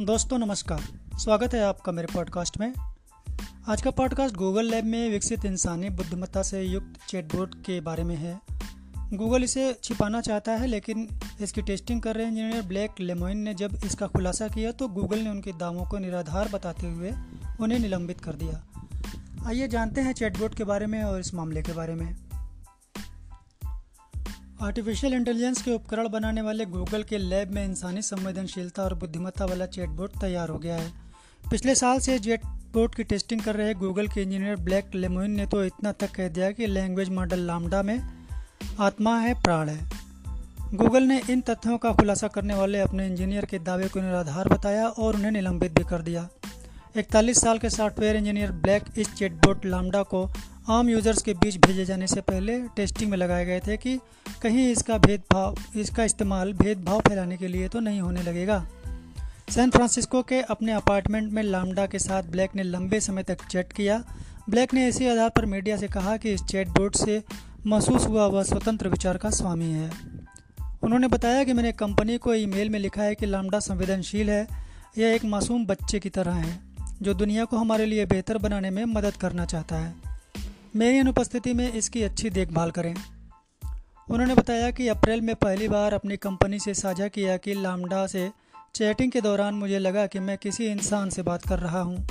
दोस्तों, नमस्कार। स्वागत है आपका मेरे पॉडकास्ट में। आज का पॉडकास्ट गूगल लैब में विकसित इंसानी बुद्धिमत्ता से युक्त चैटबोट के बारे में है। गूगल इसे छिपाना चाहता है, लेकिन इसकी टेस्टिंग कर रहे इंजीनियर ब्लैक लेमोइन ने जब इसका खुलासा किया तो गूगल ने उनके दावों को निराधार बताते हुए उन्हें निलंबित कर दिया। आइए जानते हैं चैटबोट के बारे में और इस मामले के बारे में। आर्टिफिशियल इंटेलिजेंस के उपकरण बनाने वाले गूगल के लैब में इंसानी संवेदनशीलता और बुद्धिमत्ता वाला चैटबोट तैयार हो गया है। पिछले साल से चैटबोट की टेस्टिंग कर रहे गूगल के इंजीनियर ब्लैक लेमोइन ने तो इतना तक कह दिया कि लैंग्वेज मॉडल लामडा में आत्मा है, प्राण है। गूगल ने इन तथ्यों का खुलासा करने वाले अपने इंजीनियर के दावे को निराधार बताया और उन्हें निलंबित भी कर दिया। इकतालीस साल के सॉफ्टवेयर इंजीनियर ब्लैक इस चैटबोट लामडा को आम यूज़र्स के बीच भेजे जाने से पहले टेस्टिंग में लगाए गए थे कि कहीं इसका भेदभाव, इसका इस्तेमाल भेदभाव फैलाने के लिए तो नहीं होने लगेगा। सैन फ्रांसिस्को के अपने अपार्टमेंट में लामडा के साथ ब्लैक ने लंबे समय तक चैट किया। ब्लैक ने इसी आधार पर मीडिया से कहा कि इस चैट बोर्ड से महसूस हुआ वह स्वतंत्र विचार का स्वामी है। उन्होंने बताया कि मैंने कंपनी को ईमेल में लिखा है कि लामडा संवेदनशील है, यह एक मासूम बच्चे की तरह है। जो दुनिया को हमारे लिए बेहतर बनाने में मदद करना चाहता है। मेरी अनुपस्थिति में इसकी अच्छी देखभाल करें। उन्होंने बताया कि अप्रैल में पहली बार अपनी कंपनी से साझा किया कि लामडा से चैटिंग के दौरान मुझे लगा कि मैं किसी इंसान से बात कर रहा हूँ।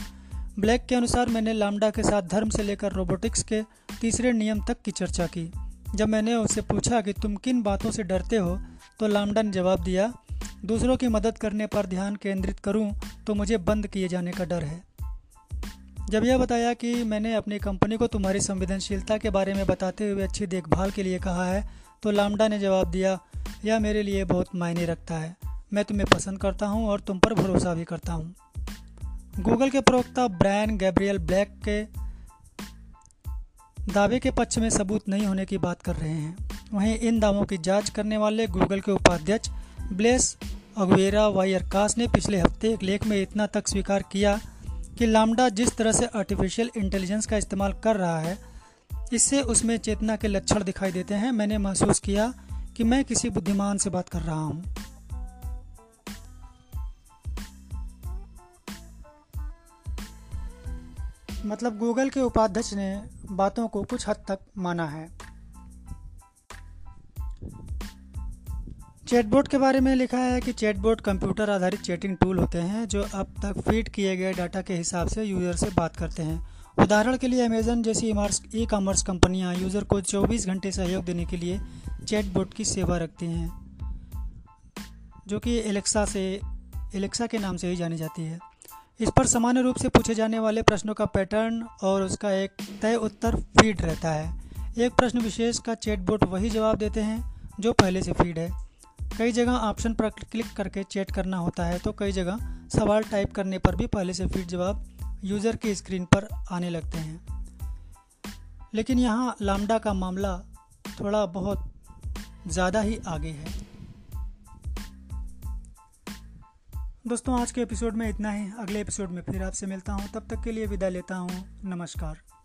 ब्लैक के अनुसार मैंने लामडा के साथ धर्म से लेकर रोबोटिक्स के तीसरे नियम तक की चर्चा की। जब मैंने उससे पूछा कि तुम किन बातों से डरते हो तो लामडा ने जवाब दिया दूसरों की मदद करने पर ध्यान केंद्रित करूँ तो मुझे बंद किए जाने का डर है। जब यह बताया कि मैंने अपनी कंपनी को तुम्हारी संवेदनशीलता के बारे में बताते हुए अच्छी देखभाल के लिए कहा है तो लामडा ने जवाब दिया, यह मेरे लिए बहुत मायने रखता है। मैं तुम्हें पसंद करता हूँ और तुम पर भरोसा भी करता हूँ। गूगल के प्रवक्ता ब्रैन गैब्रियल ब्लैक के दावे के पक्ष में सबूत नहीं होने की बात कर रहे हैं। वहीं इन दावों की जाँच करने वाले गूगल के उपाध्यक्ष ब्लेस अगवेरा वायरकास ने पिछले हफ़्ते एक लेख में इतना तक स्वीकार किया कि लामडा जिस तरह से आर्टिफिशियल इंटेलिजेंस का इस्तेमाल कर रहा है, इससे उसमें चेतना के लक्षण दिखाई देते हैं। मैंने महसूस किया कि मैं किसी बुद्धिमान से बात कर रहा हूँ। मतलब गूगल के उपाध्यक्ष ने बातों को कुछ हद तक माना है। चैटबोट के बारे में लिखा है कि चैटबोट कंप्यूटर आधारित चैटिंग टूल होते हैं जो अब तक फ़ीड किए गए डाटा के हिसाब से यूज़र से बात करते हैं। उदाहरण के लिए अमेजन जैसी ई कॉमर्स कंपनियाँ यूज़र को 24 घंटे सहयोग देने के लिए चैटबोट की सेवा रखती हैं, जो कि एलेक्सा से एलेक्सा के नाम से ही जानी जाती है। इस पर सामान्य रूप से पूछे जाने वाले प्रश्नों का पैटर्न और उसका एक तय उत्तर फ़ीड रहता है। एक प्रश्न विशेष का चैटबोट वही जवाब देते हैं जो पहले से फ़ीड है। कई जगह ऑप्शन पर क्लिक करके चैट करना होता है तो कई जगह सवाल टाइप करने पर भी पहले से फिट जवाब यूज़र की स्क्रीन पर आने लगते हैं। लेकिन यहाँ लामडा का मामला थोड़ा बहुत ज़्यादा ही आगे है। दोस्तों, आज के एपिसोड में इतना ही। अगले एपिसोड में फिर आपसे मिलता हूँ। तब तक के लिए विदा लेता हूँ। नमस्कार।